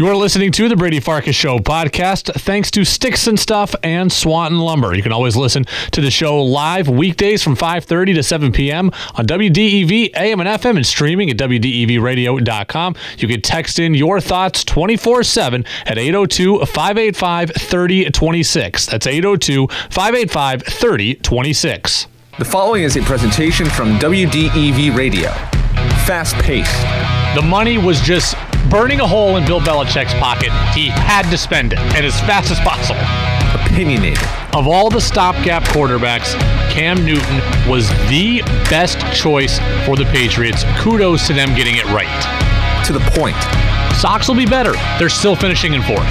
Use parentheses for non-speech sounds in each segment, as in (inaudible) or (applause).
You are listening to the Brady Farkas Show podcast thanks to Sticks and Stuff and Swanton Lumber. You can always listen to the show live weekdays from 5:30 to 7 p.m. on WDEV AM and FM and streaming at WDEVradio.com. You can text in your thoughts 24/7 at 802-585-3026. That's 802-585-3026. The following is a presentation from WDEV Radio. Fast paced. The money was just burning a hole in Bill Belichick's pocket. He had to spend it, and as fast as possible. Opinionated. Of all the stopgap quarterbacks, Cam Newton was the best choice for the Patriots. Kudos to them getting it right. To the point. Sox will be better. They're still finishing in fourth.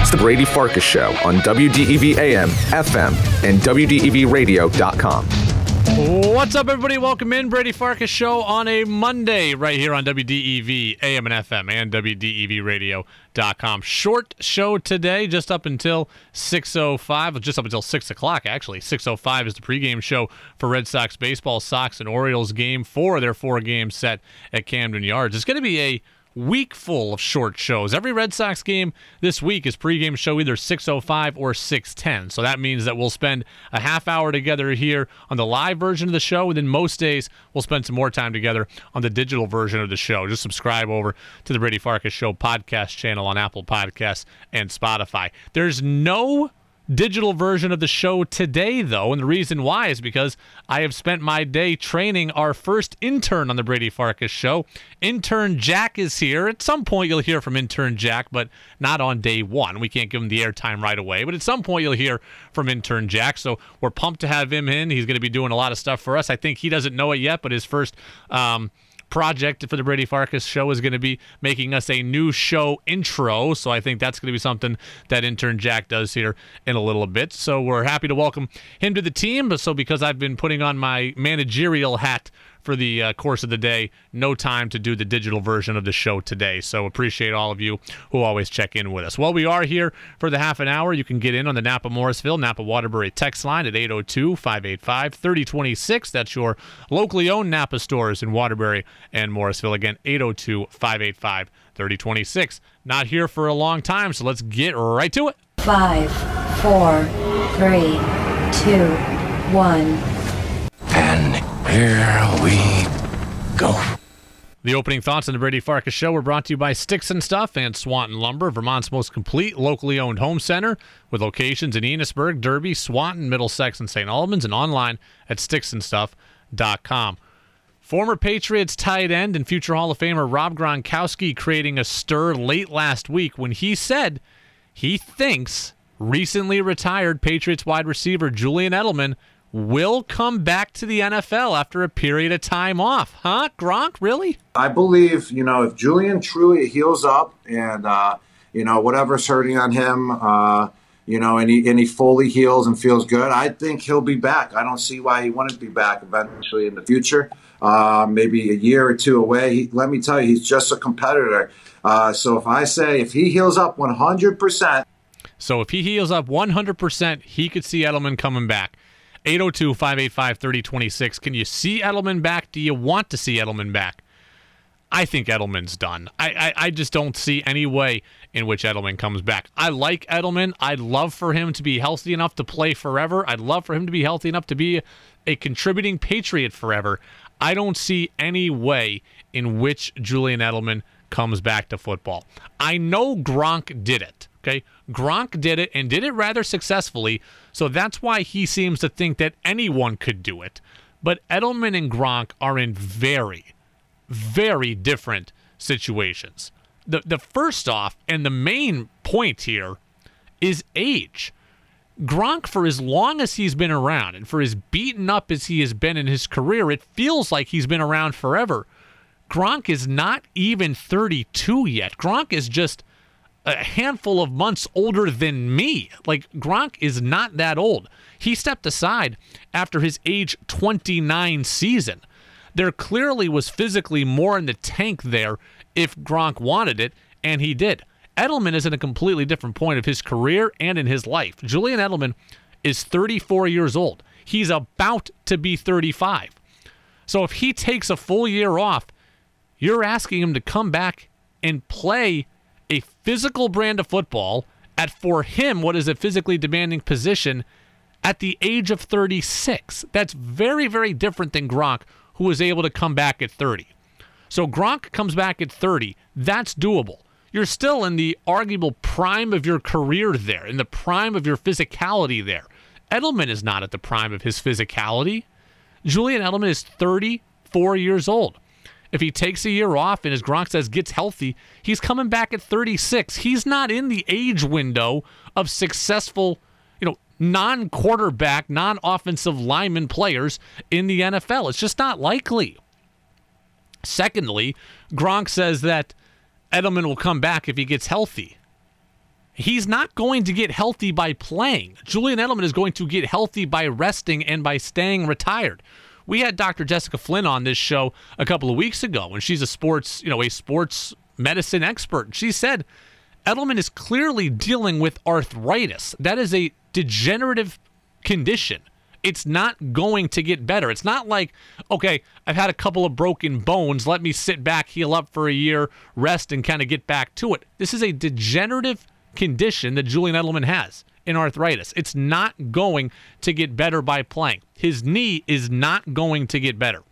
It's the Brady Farkas Show on WDEV AM, FM, and WDEVradio.com. What's up, everybody? Welcome in. Brady Farkas Show on a Monday right here on WDEV AM and FM and WDEVradio.com. Short show today, just up until 6.05, just up until 6 o'clock, actually. 6.05 is the pregame show for Red Sox baseball, Sox and Orioles game four, their four games set at Camden Yards. It's going to be a week full of short shows. Every Red Sox game this week is pregame show either 6:05 or 6:10. So that means that we'll spend a half hour together here on the live version of the show, and then most days we'll spend some more time together on the digital version of the show. Just subscribe over to the Brady Farkas Show podcast channel on Apple Podcasts and Spotify. There's no digital version of the show today, though. And the reason why is because I have spent my day training our first intern on the Brady Farkas show. Intern Jack is here. At some point, you'll hear from intern Jack, but not on day one. We can't give him the airtime right away. But at some point, you'll hear from intern Jack. So we're pumped to have him in. He's going to be doing a lot of stuff for us. I think he doesn't know it yet, but his first. Um, project for the Brady Farkas show is going to be making us a new show intro. So I think that's going to be something that intern Jack does here in a little bit. So we're happy to welcome him to the team. So because I've been putting on my managerial hat for the uh, course of the day. No time to do the digital version of the show today. So appreciate all of you who always check in with us. Well, we are here for the half an hour. You can get in on the Napa Morrisville, Napa Waterbury text line at 802 585 3026. That's your locally owned Napa stores in Waterbury and Morrisville. Again, 802 585 3026. Not here for a long time, so let's get right to it. Five, four, three, two, one. And here we go. The opening thoughts on the Brady Farkas Show were brought to you by Sticks and Stuff and Swanton Lumber, Vermont's most complete locally owned home center, with locations in Enosburg, Derby, Swanton, Middlesex, and St. Albans, and online at sticksandstuff.com. Former Patriots tight end and future Hall of Famer Rob Gronkowski creating a stir late last week when he said he thinks recently retired Patriots wide receiver Julian Edelman will come back to the NFL after a period of time off. Huh? Gronk, really? I believe, you know, if Julian truly heals up and, uh, you know, whatever's hurting on him, uh, you know, and he, and he fully heals and feels good, I think he'll be back. I don't see why he wouldn't be back eventually in the future. Uh, maybe a year or two away. He, let me tell you, he's just a competitor. Uh, so if I say if he heals up 100%, so if he heals up 100%, he could see Edelman coming back. 802 585 3026. Can you see Edelman back? Do you want to see Edelman back? I think Edelman's done. I, I, I, just don't see any way in which Edelman comes back. I like Edelman. I'd love for him to be healthy enough to play forever. I'd love for him to be healthy enough to be a contributing Patriot forever. I don't see any way in which Julian Edelman comes back to football. I know Gronk did it. Okay. Gronk did it and did it rather successfully. So that's why he seems to think that anyone could do it. But Edelman and Gronk are in very, very different situations. The, the first off, and the main point here is age. Gronk, for as long as he's been around and for as beaten up as he has been in his career, it feels like he's been around forever. Gronk is not even 32 yet. Gronk is just a handful of months older than me. Like Gronk is not that old. He stepped aside after his age 29 season. There clearly was physically more in the tank there if Gronk wanted it, and he did. Edelman is in a completely different point of his career and in his life. Julian Edelman is 34 years old. He's about to be 35. So if he takes a full year off, you're asking him to come back and play a physical brand of football at for him what is a physically demanding position at the age of 36. That's very very different than Gronk who was able to come back at 30. So Gronk comes back at 30. That's doable. You're still in the arguable prime of your career there, in the prime of your physicality there. Edelman is not at the prime of his physicality. Julian Edelman is 34 years old. If he takes a year off and, as Gronk says, gets healthy, he's coming back at 36. He's not in the age window of successful, you know, non quarterback, non offensive lineman players in the NFL. It's just not likely. Secondly, Gronk says that Edelman will come back if he gets healthy. He's not going to get healthy by playing. Julian Edelman is going to get healthy by resting and by staying retired. We had Dr. Jessica Flynn on this show a couple of weeks ago, and she's a sports, you know, a sports medicine expert. She said Edelman is clearly dealing with arthritis. That is a degenerative condition. It's not going to get better. It's not like, okay, I've had a couple of broken bones. Let me sit back, heal up for a year, rest, and kind of get back to it. This is a degenerative condition that Julian Edelman has in arthritis. It's not going to get better by playing. His knee is not going to get better.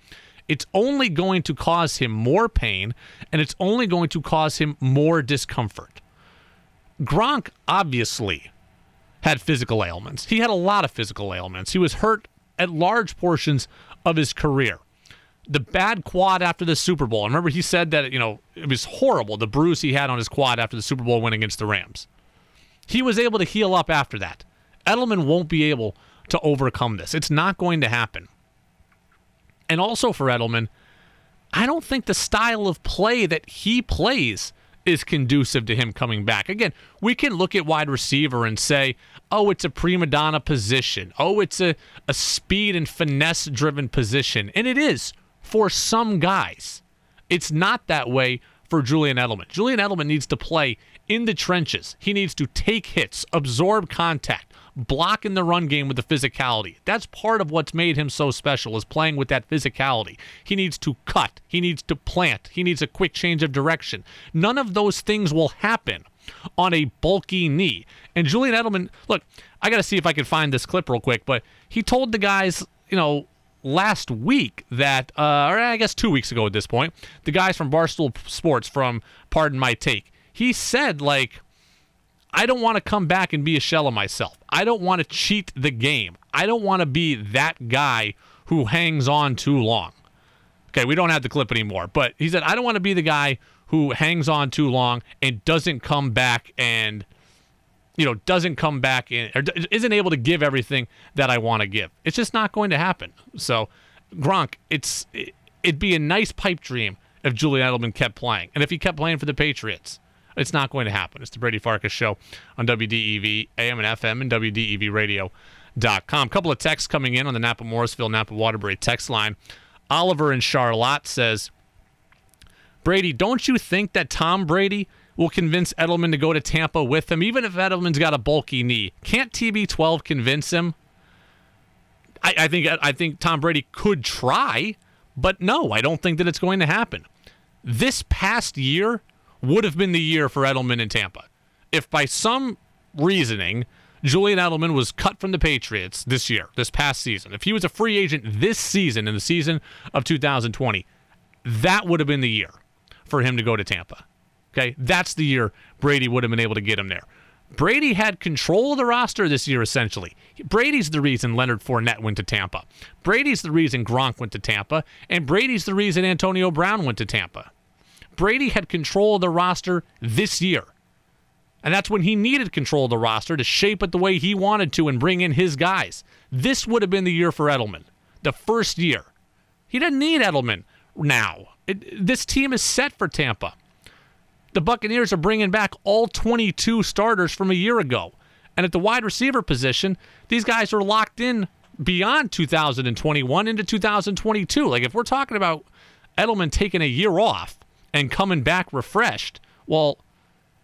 It's only going to cause him more pain and it's only going to cause him more discomfort. Gronk obviously had physical ailments. He had a lot of physical ailments. He was hurt at large portions of his career. The bad quad after the Super Bowl. I remember, he said that, you know, it was horrible, the bruise he had on his quad after the Super Bowl win against the Rams. He was able to heal up after that. Edelman won't be able to overcome this. It's not going to happen. And also for Edelman, I don't think the style of play that he plays is conducive to him coming back. Again, we can look at wide receiver and say, oh, it's a prima donna position. Oh, it's a, a speed and finesse driven position. And it is for some guys. It's not that way for Julian Edelman. Julian Edelman needs to play in the trenches. He needs to take hits, absorb contact, block in the run game with the physicality. That's part of what's made him so special is playing with that physicality. He needs to cut, he needs to plant, he needs a quick change of direction. None of those things will happen on a bulky knee. And Julian Edelman, look, I got to see if I can find this clip real quick, but he told the guys, you know, last week that, uh, or I guess two weeks ago at this point, the guys from Barstool Sports from Pardon My Take, he said, like, I don't want to come back and be a shell of myself. I don't want to cheat the game. I don't want to be that guy who hangs on too long. Okay, we don't have the clip anymore, but he said, I don't want to be the guy who hangs on too long and doesn't come back and you know doesn't come back in or isn't able to give everything that I want to give. It's just not going to happen. So Gronk, it's it'd be a nice pipe dream if Julian Edelman kept playing and if he kept playing for the Patriots. It's not going to happen. It's the Brady Farkas show on WDEV AM and FM and WDEVradio.com. A couple of texts coming in on the Napa Morrisville Napa Waterbury text line. Oliver in Charlotte says, Brady, don't you think that Tom Brady will convince Edelman to go to Tampa with him, even if Edelman's got a bulky knee? Can't TB12 convince him? I, I think I think Tom Brady could try, but no, I don't think that it's going to happen. This past year would have been the year for Edelman in Tampa. If by some reasoning Julian Edelman was cut from the Patriots this year, this past season, if he was a free agent this season in the season of 2020, that would have been the year for him to go to Tampa. Okay, that's the year Brady would have been able to get him there. Brady had control of the roster this year, essentially. Brady's the reason Leonard Fournette went to Tampa. Brady's the reason Gronk went to Tampa. And Brady's the reason Antonio Brown went to Tampa. Brady had control of the roster this year. And that's when he needed control of the roster to shape it the way he wanted to and bring in his guys. This would have been the year for Edelman, the first year. He doesn't need Edelman now. It, this team is set for Tampa. The Buccaneers are bringing back all 22 starters from a year ago. And at the wide receiver position, these guys are locked in beyond 2021 into 2022. Like, if we're talking about Edelman taking a year off and coming back refreshed, well,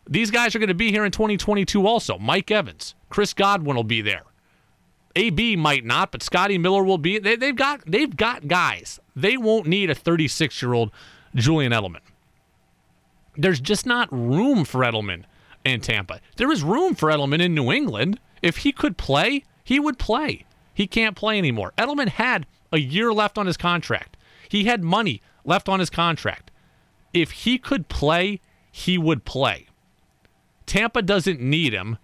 these guys are going to be here in 2022 also. Mike Evans, Chris Godwin will be there. AB might not, but Scotty Miller will be. They, have got they've got guys. They won't need a 36 year old Julian Edelman. there's just not room for Edelman in Tampa. There is room for Edelman in New England. If he could play, he would play. He can't play anymore. Edelman had a year left on his contract. He had money left on his contract. If he could play, he would play. Tampa doesn't need him.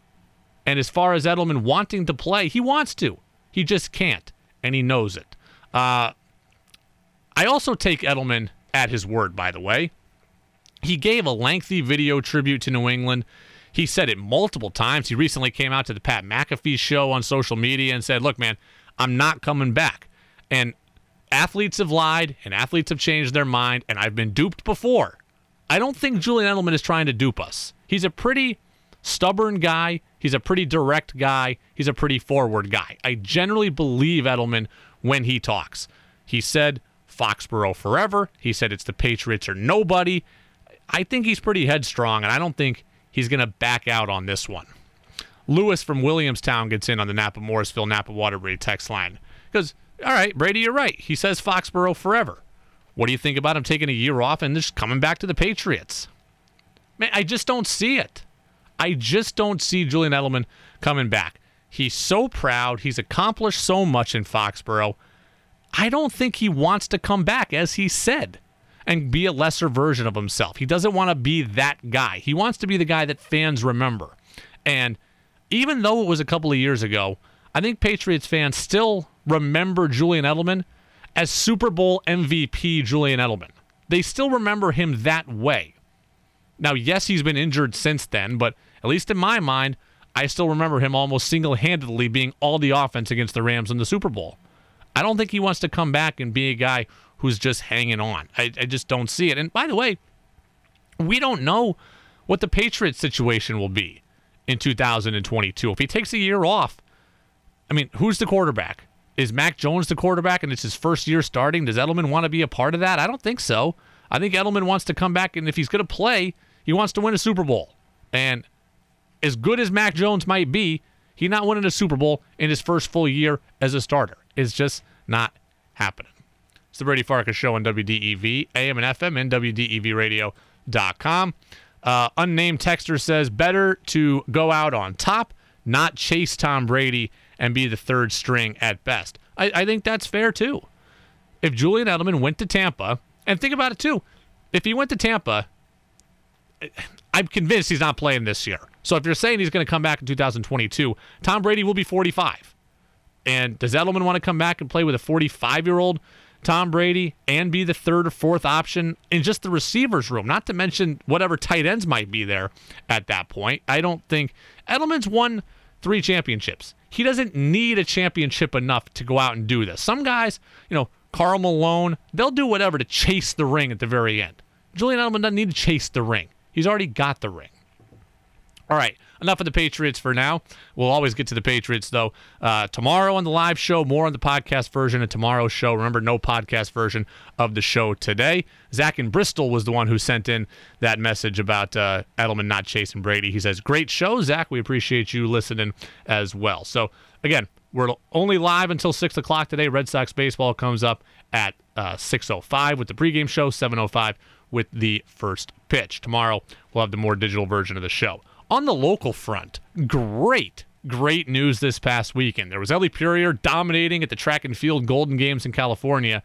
And as far as Edelman wanting to play, he wants to. He just can't, and he knows it. Uh, I also take Edelman at his word, by the way. He gave a lengthy video tribute to New England. He said it multiple times. He recently came out to the Pat McAfee show on social media and said, Look, man, I'm not coming back. And athletes have lied and athletes have changed their mind, and I've been duped before. I don't think Julian Edelman is trying to dupe us. He's a pretty stubborn guy. He's a pretty direct guy. He's a pretty forward guy. I generally believe Edelman when he talks. He said Foxborough forever. He said it's the Patriots or nobody. I think he's pretty headstrong, and I don't think he's going to back out on this one. Lewis from Williamstown gets in on the Napa Morrisville Napa Waterbury text line. Because, all right, Brady, you're right. He says Foxborough forever. What do you think about him taking a year off and just coming back to the Patriots? Man, I just don't see it. I just don't see Julian Edelman coming back. He's so proud. He's accomplished so much in Foxborough. I don't think he wants to come back, as he said, and be a lesser version of himself. He doesn't want to be that guy. He wants to be the guy that fans remember. And even though it was a couple of years ago, I think Patriots fans still remember Julian Edelman as Super Bowl MVP Julian Edelman. They still remember him that way. Now, yes, he's been injured since then, but at least in my mind, I still remember him almost single handedly being all the offense against the Rams in the Super Bowl. I don't think he wants to come back and be a guy who's just hanging on. I, I just don't see it. And by the way, we don't know what the Patriots situation will be in 2022. If he takes a year off, I mean, who's the quarterback? Is Mac Jones the quarterback and it's his first year starting? Does Edelman want to be a part of that? I don't think so. I think Edelman wants to come back, and if he's going to play, he wants to win a Super Bowl. And as good as Mac Jones might be, he's not winning a Super Bowl in his first full year as a starter. It's just not happening. It's the Brady Farkas Show on WDEV, AM and FM, and WDEVradio.com. Uh, unnamed texter says, better to go out on top, not chase Tom Brady and be the third string at best. I, I think that's fair too. If Julian Edelman went to Tampa, and think about it too, if he went to Tampa, I'm convinced he's not playing this year. So if you're saying he's going to come back in 2022, Tom Brady will be 45. And does Edelman want to come back and play with a 45 year old Tom Brady and be the third or fourth option in just the receivers room? Not to mention whatever tight ends might be there at that point. I don't think Edelman's won three championships. He doesn't need a championship enough to go out and do this. Some guys, you know, Karl Malone, they'll do whatever to chase the ring at the very end. Julian Edelman doesn't need to chase the ring. He's already got the ring. All right, enough of the Patriots for now. We'll always get to the Patriots, though. Uh, tomorrow on the live show, more on the podcast version of tomorrow's show. Remember, no podcast version of the show today. Zach in Bristol was the one who sent in that message about uh, Edelman not chasing Brady. He says, Great show, Zach. We appreciate you listening as well. So, again, we're only live until 6 o'clock today. Red Sox baseball comes up at uh, 6.05 with the pregame show, 7.05 with the first pitch. Tomorrow, we'll have the more digital version of the show. On the local front, great, great news this past weekend. There was Ellie Purrier dominating at the track and field Golden Games in California.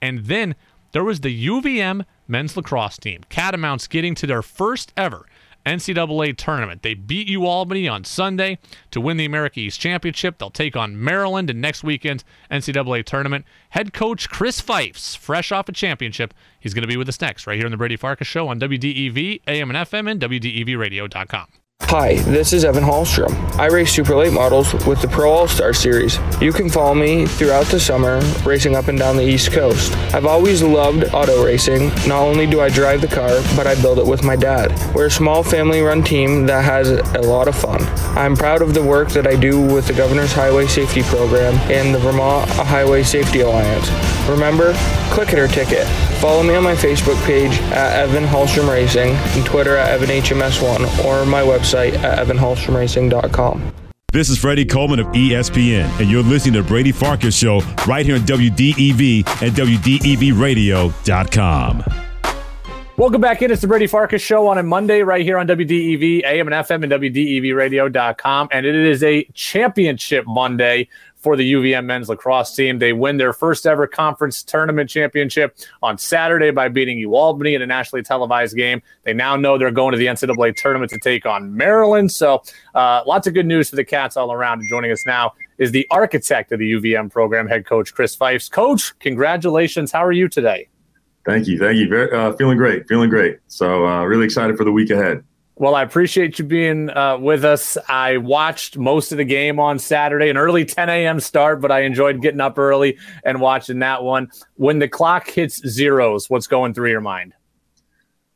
And then there was the UVM men's lacrosse team, Catamounts, getting to their first ever NCAA tournament. They beat UAlbany on Sunday to win the America East Championship. They'll take on Maryland in next weekend's NCAA tournament. Head coach Chris Feifs, fresh off a championship, he's going to be with us next, right here on the Brady Farkas Show on WDEV, AM and FM, and WDEVradio.com. Hi, this is Evan Hallstrom. I race super late models with the Pro All Star Series. You can follow me throughout the summer racing up and down the East Coast. I've always loved auto racing. Not only do I drive the car, but I build it with my dad. We're a small family run team that has a lot of fun. I'm proud of the work that I do with the Governor's Highway Safety Program and the Vermont Highway Safety Alliance. Remember, click it or ticket. Follow me on my Facebook page at Evan Hallstrom Racing and Twitter at EvanHMS1 or my website at evanhallstromracing.com. This is Freddie Coleman of ESPN, and you're listening to Brady Farkas Show right here on WDEV and WDEVradio.com. Welcome back in. It's the Brady Farkas Show on a Monday right here on WDEV, AM and FM, and WDEVradio.com. And it is a championship Monday for the UVM men's lacrosse team. They win their first ever conference tournament championship on Saturday by beating UAlbany in a nationally televised game. They now know they're going to the NCAA tournament to take on Maryland. So uh, lots of good news for the Cats all around. And joining us now is the architect of the UVM program, head coach Chris Feifs. Coach, congratulations. How are you today? Thank you. Thank you. Very, uh, feeling great. Feeling great. So, uh, really excited for the week ahead. Well, I appreciate you being uh, with us. I watched most of the game on Saturday, an early 10 a.m. start, but I enjoyed getting up early and watching that one. When the clock hits zeros, what's going through your mind?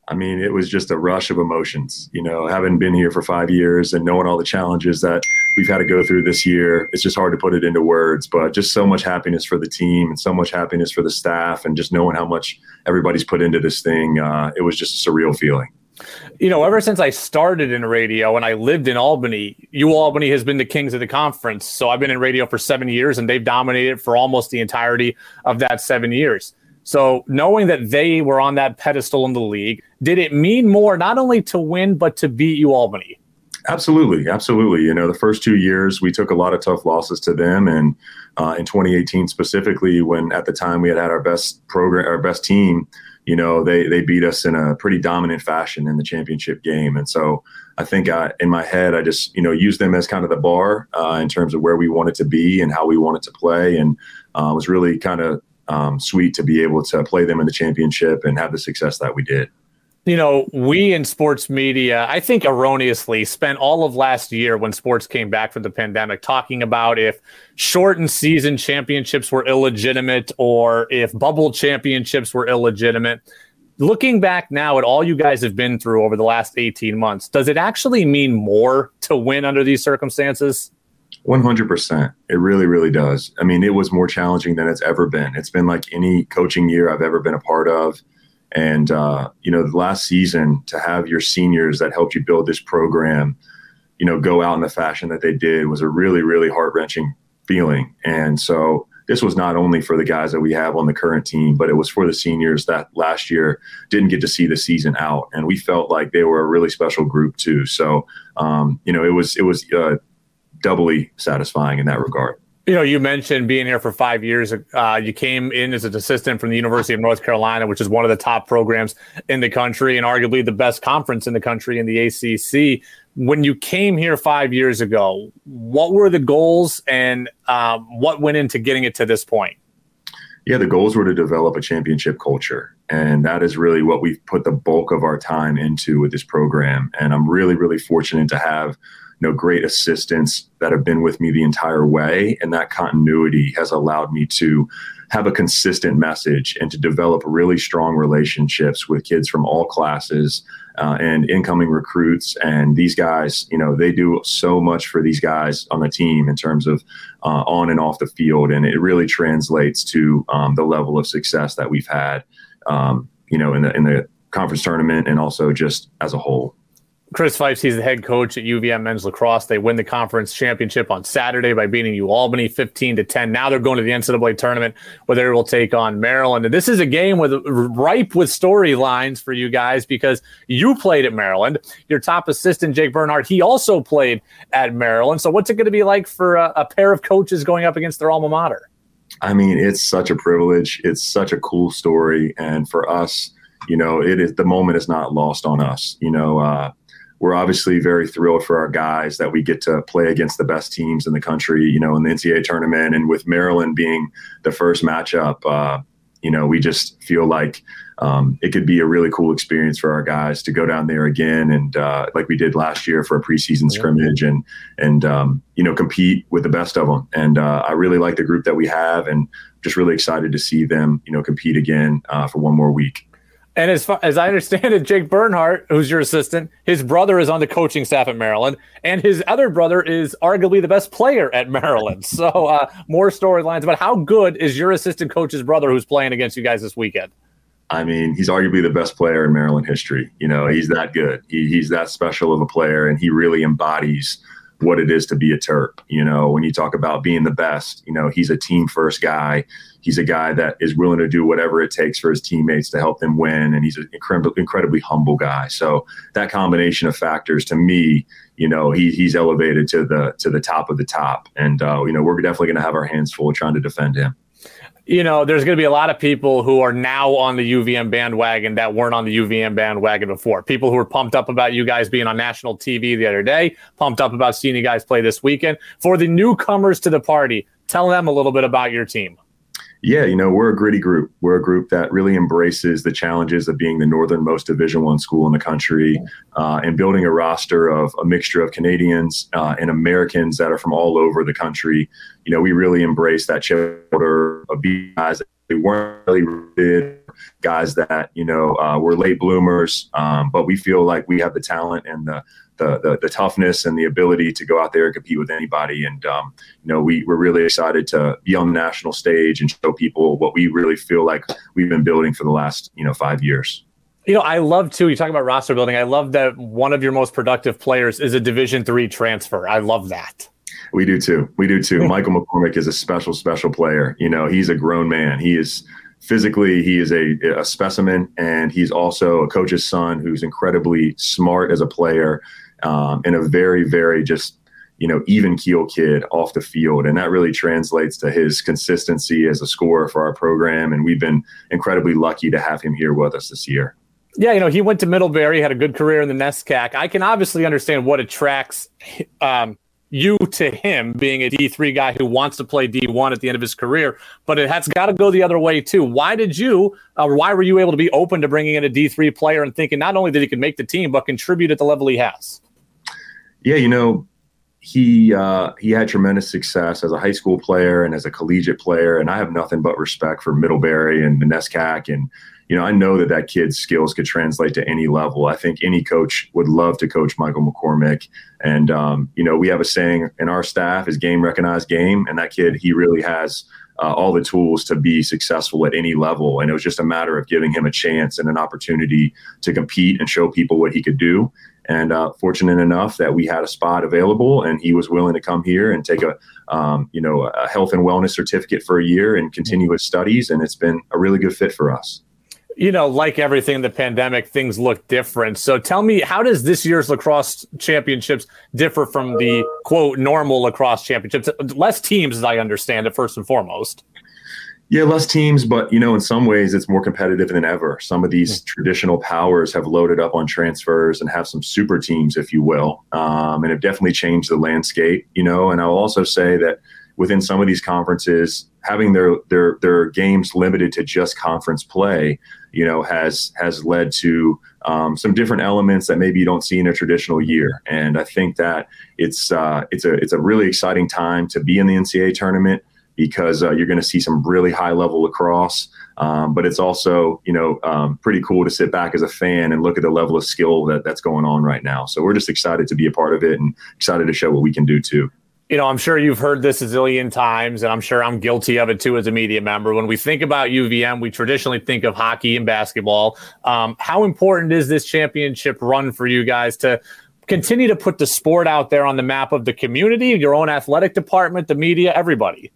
I mean, it was just a rush of emotions. You know, having been here for five years and knowing all the challenges that we've had to go through this year, it's just hard to put it into words. But just so much happiness for the team and so much happiness for the staff, and just knowing how much everybody's put into this thing, uh, it was just a surreal feeling. You know, ever since I started in radio and I lived in Albany, UAlbany has been the kings of the conference. So I've been in radio for seven years, and they've dominated for almost the entirety of that seven years. So knowing that they were on that pedestal in the league, did it mean more not only to win but to beat UAlbany? Absolutely, absolutely. You know, the first two years we took a lot of tough losses to them, and uh, in 2018 specifically, when at the time we had had our best program, our best team, you know, they they beat us in a pretty dominant fashion in the championship game, and so I think I, in my head I just you know used them as kind of the bar uh, in terms of where we wanted to be and how we wanted to play, and uh, was really kind of um, sweet to be able to play them in the championship and have the success that we did. You know, we in sports media, I think erroneously spent all of last year when sports came back from the pandemic talking about if shortened season championships were illegitimate or if bubble championships were illegitimate. Looking back now at all you guys have been through over the last 18 months, does it actually mean more to win under these circumstances? 100%. It really, really does. I mean, it was more challenging than it's ever been. It's been like any coaching year I've ever been a part of. And, uh, you know, the last season to have your seniors that helped you build this program, you know, go out in the fashion that they did was a really, really heart wrenching feeling. And so this was not only for the guys that we have on the current team, but it was for the seniors that last year didn't get to see the season out. And we felt like they were a really special group too. So, um, you know, it was, it was, uh, doubly satisfying in that regard. You know, you mentioned being here for five years. Uh, you came in as an assistant from the University of North Carolina, which is one of the top programs in the country and arguably the best conference in the country in the ACC. When you came here five years ago, what were the goals and um, what went into getting it to this point? Yeah, the goals were to develop a championship culture. And that is really what we've put the bulk of our time into with this program. And I'm really, really fortunate to have know great assistants that have been with me the entire way. And that continuity has allowed me to have a consistent message and to develop really strong relationships with kids from all classes uh, and incoming recruits. And these guys you know they do so much for these guys on the team in terms of uh, on and off the field. And it really translates to um, the level of success that we've had um, you know in the in the conference tournament and also just as a whole Chris Feifs, he's the head coach at UVM men's lacrosse. They win the conference championship on Saturday by beating UAlbany 15 to 10. Now they're going to the NCAA tournament where they will take on Maryland. And this is a game with ripe with storylines for you guys because you played at Maryland. Your top assistant, Jake Bernhardt, he also played at Maryland. So what's it going to be like for a, a pair of coaches going up against their alma mater? I mean, it's such a privilege. It's such a cool story. And for us, you know, it is the moment is not lost on us. You know, uh, we're obviously very thrilled for our guys that we get to play against the best teams in the country, you know, in the NCAA tournament. And with Maryland being the first matchup, uh, you know, we just feel like um, it could be a really cool experience for our guys to go down there again and uh, like we did last year for a preseason yeah. scrimmage and and um, you know compete with the best of them. And uh, I really like the group that we have, and just really excited to see them you know compete again uh, for one more week. And as far as I understand it, Jake Bernhardt, who's your assistant, his brother is on the coaching staff at Maryland, and his other brother is arguably the best player at Maryland. (laughs) So uh, more storylines about how good is your assistant coach's brother who's playing against you guys this weekend? I mean, he's arguably the best player in Maryland history. You know, he's that good. He, he's that special of a player, and he really embodies what it is to be a Terp. You know, when you talk about being the best, you know, he's a team first guy. He's a guy that is willing to do whatever it takes for his teammates to help them win, and he's an incredibly, incredibly humble guy. So that combination of factors, to me, you know, he, he's elevated to the to the top of the top, and uh, you know, we're definitely going to have our hands full trying to defend him you know, there's going to be a lot of people who are now on the UVM bandwagon that weren't on the UVM bandwagon before. People who were pumped up about you guys being on national TV the other day, pumped up about seeing you guys play this weekend. For the newcomers to the party, tell them a little bit about your team. Yeah, you know, we're a gritty group. We're a group that really embraces the challenges of being the northernmost Division One school in the country, uh, and building a roster of a mixture of Canadians uh, and Americans that are from all over the country. You know, we really embrace that chapter of guys that we weren't really guys that you know uh, were late bloomers, um, but we feel like we have the talent and the the, the, the toughness and the ability to go out there and compete with anybody. And um, you know, we we're really excited to be on the national stage and show people what we really feel like we've been building for the last you know five years. You know, I love too. You talk about roster building. I love that one of your most productive players is a Division three transfer. I love that. We do too. We do too. (laughs) Michael McCormick is a special, special player. You know, he's a grown man. He is physically he is a, a specimen and he's also a coach's son who's incredibly smart as a player um, and a very, very just you know even keel kid off the field, and that really translates to his consistency as a scorer for our program. And we've been incredibly lucky to have him here with us this year. Yeah, you know, he went to Middlebury, had a good career in the NESCAC. I can obviously understand what attracts um, you to him being a D3 guy who wants to play D1 at the end of his career, but it has got to go the other way too. Why did you, uh, why were you able to be open to bringing in a D3 player and thinking not only that he could make the team, but contribute at the level he has? Yeah, you know, he uh, he had tremendous success as a high school player and as a collegiate player, and I have nothing but respect for Middlebury and the NESCAC, and you know I know that that kid's skills could translate to any level. I think any coach would love to coach Michael McCormick, and um, you know we have a saying in our staff is game recognized game, and that kid he really has. Uh, all the tools to be successful at any level. And it was just a matter of giving him a chance and an opportunity to compete and show people what he could do and uh, fortunate enough that we had a spot available and he was willing to come here and take a um, you know a health and wellness certificate for a year and continue his studies and it's been a really good fit for us you know like everything in the pandemic things look different so tell me how does this year's lacrosse championships differ from the quote normal lacrosse championships less teams as i understand it first and foremost yeah, less teams, but you know, in some ways, it's more competitive than ever. Some of these mm-hmm. traditional powers have loaded up on transfers and have some super teams, if you will, um, and have definitely changed the landscape. You know, and I'll also say that within some of these conferences, having their their their games limited to just conference play, you know, has has led to um, some different elements that maybe you don't see in a traditional year. And I think that it's uh, it's a it's a really exciting time to be in the NCAA tournament because uh, you're going to see some really high level lacrosse. Um, but it's also, you know, um, pretty cool to sit back as a fan and look at the level of skill that that's going on right now. So we're just excited to be a part of it and excited to show what we can do too. You know, I'm sure you've heard this a zillion times, and I'm sure I'm guilty of it too as a media member. When we think about UVM, we traditionally think of hockey and basketball. Um, how important is this championship run for you guys to continue to put the sport out there on the map of the community, your own athletic department, the media, everybody?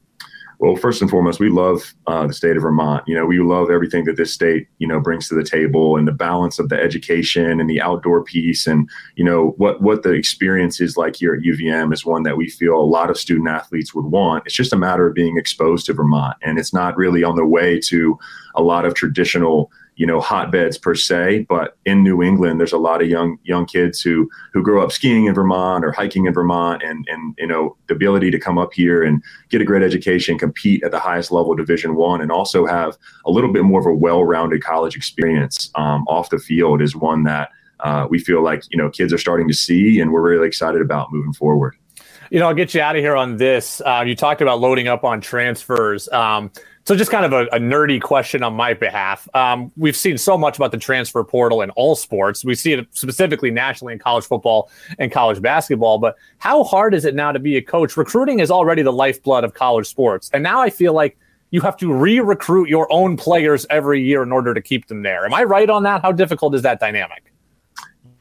Well, first and foremost, we love uh, the state of Vermont. You know, we love everything that this state, you know, brings to the table, and the balance of the education and the outdoor piece, and you know what what the experience is like here at UVM is one that we feel a lot of student athletes would want. It's just a matter of being exposed to Vermont, and it's not really on the way to a lot of traditional you know hotbeds per se but in new england there's a lot of young young kids who who grow up skiing in vermont or hiking in vermont and and you know the ability to come up here and get a great education compete at the highest level division one and also have a little bit more of a well-rounded college experience um, off the field is one that uh, we feel like you know kids are starting to see and we're really excited about moving forward. You know i'll get you out of here on this. Uh, you talked about loading up on transfers. Um, so, just kind of a, a nerdy question on my behalf. Um, we've seen so much about the transfer portal in all sports. We see it specifically nationally in college football and college basketball. But how hard is it now to be a coach? Recruiting is already the lifeblood of college sports. And now I feel like you have to re recruit your own players every year in order to keep them there. Am I right on that? How difficult is that dynamic?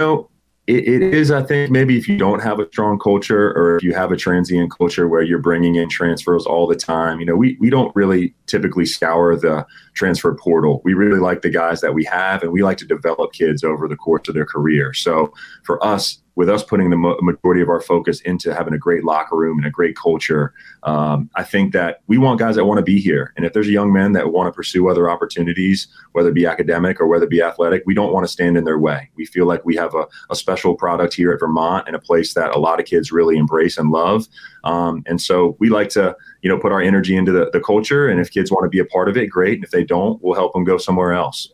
You it, it is, I think, maybe if you don't have a strong culture or if you have a transient culture where you're bringing in transfers all the time, you know, we, we don't really typically scour the transfer portal. We really like the guys that we have, and we like to develop kids over the course of their career. So for us, with us putting the majority of our focus into having a great locker room and a great culture, um, I think that we want guys that want to be here. And if there's young man that want to pursue other opportunities, whether it be academic or whether it be athletic, we don't want to stand in their way. We feel like we have a, a special product here at Vermont and a place that a lot of kids really embrace and love. Um, and so we like to, you know, put our energy into the, the culture. And if kids want to be a part of it, great. And if they don't, we'll help them go somewhere else.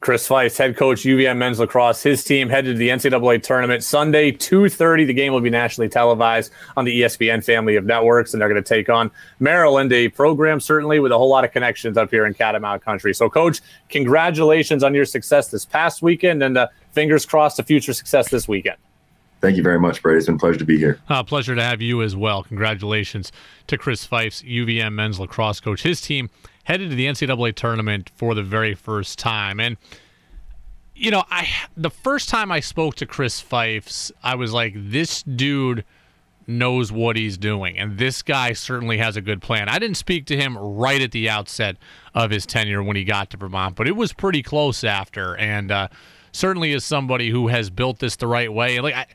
Chris Feifs, head coach UVM men's lacrosse. His team headed to the NCAA tournament Sunday, 2:30. The game will be nationally televised on the ESPN family of networks, and they're going to take on Maryland, a program certainly with a whole lot of connections up here in Catamount Country. So, coach, congratulations on your success this past weekend, and uh, fingers crossed to future success this weekend. Thank you very much, Brady. It's been a pleasure to be here. Uh, pleasure to have you as well. Congratulations to Chris Feifs UVM men's lacrosse coach. His team headed to the NCAA tournament for the very first time. And you know, I the first time I spoke to Chris Feifs, I was like, this dude knows what he's doing, and this guy certainly has a good plan. I didn't speak to him right at the outset of his tenure when he got to Vermont, but it was pretty close after, and uh, certainly is somebody who has built this the right way. Like I,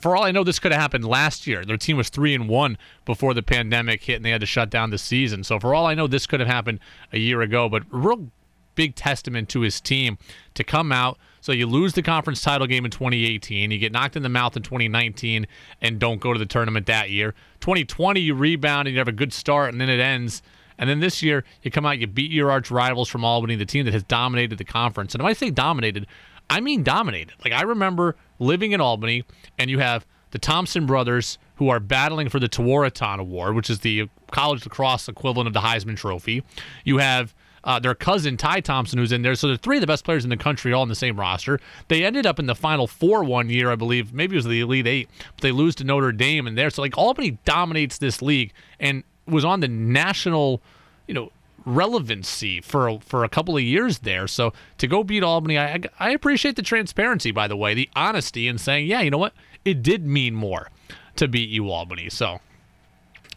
for all I know, this could have happened last year. Their team was three and one before the pandemic hit, and they had to shut down the season. So for all I know, this could have happened a year ago. But real big testament to his team to come out. So you lose the conference title game in 2018, you get knocked in the mouth in 2019, and don't go to the tournament that year. 2020, you rebound and you have a good start, and then it ends. And then this year, you come out, you beat your arch rivals from Albany, the team that has dominated the conference. And when I say dominated, I mean dominated. Like I remember living in Albany, and you have the Thompson brothers who are battling for the Tewaaraton Award, which is the college lacrosse equivalent of the Heisman Trophy. You have uh, their cousin Ty Thompson, who's in there. So they're three of the best players in the country, all in the same roster. They ended up in the Final Four one year, I believe. Maybe it was the Elite Eight, but they lose to Notre Dame in there. So like Albany dominates this league and was on the national, you know, relevancy for for a couple of years there. So to go beat Albany, I I appreciate the transparency, by the way, the honesty in saying, yeah, you know what, it did mean more to beat UAlbany. So.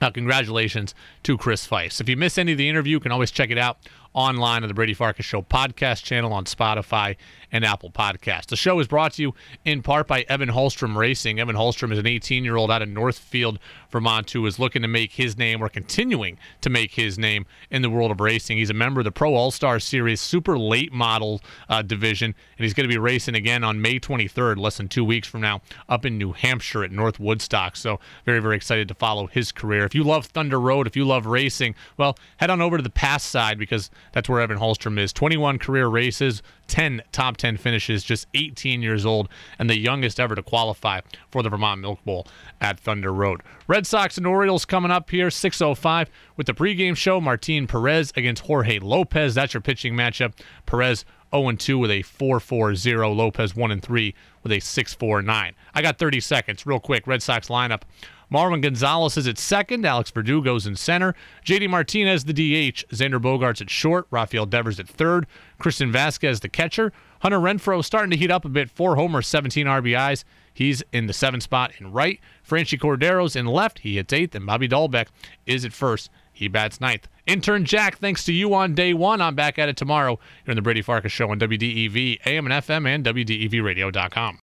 Uh, congratulations to Chris Feifs. If you miss any of the interview, you can always check it out online on the Brady Farkas Show podcast channel on Spotify and Apple Podcasts. The show is brought to you in part by Evan Hallstrom Racing. Evan Hallstrom is an 18 year old out of Northfield, Vermont, who is looking to make his name or continuing to make his name in the world of racing. He's a member of the Pro All Star Series Super Late Model uh, division, and he's going to be racing again on May 23rd, less than two weeks from now, up in New Hampshire at North Woodstock. So, very, very excited to follow his career. If you love Thunder Road, if you love racing, well, head on over to the pass side because that's where Evan Hallstrom is. 21 career races, 10 top 10 finishes, just 18 years old, and the youngest ever to qualify for the Vermont Milk Bowl at Thunder Road. Red Sox and Orioles coming up here, 6.05 with the pregame show. Martin Perez against Jorge Lopez. That's your pitching matchup. Perez 0-2 with a 4-4-0. Lopez 1-3 with a 6-4-9. I got 30 seconds. Real quick, Red Sox lineup. Marwin Gonzalez is at second. Alex Verdugo goes in center. JD Martinez, the DH. Xander Bogaerts at short. Rafael Devers at third. Christian Vázquez, the catcher. Hunter Renfroe starting to heat up a bit. Four homers, 17 RBIs. He's in the seventh spot in right. Franchy Cordero's in left. He hits eighth. And Bobby Dalbec is at first. He bats ninth. Intern Jack, thanks to you on day one. I'm back at it tomorrow here on the Brady Farkas Show on WDEV, AM and FM, and WDEVradio.com.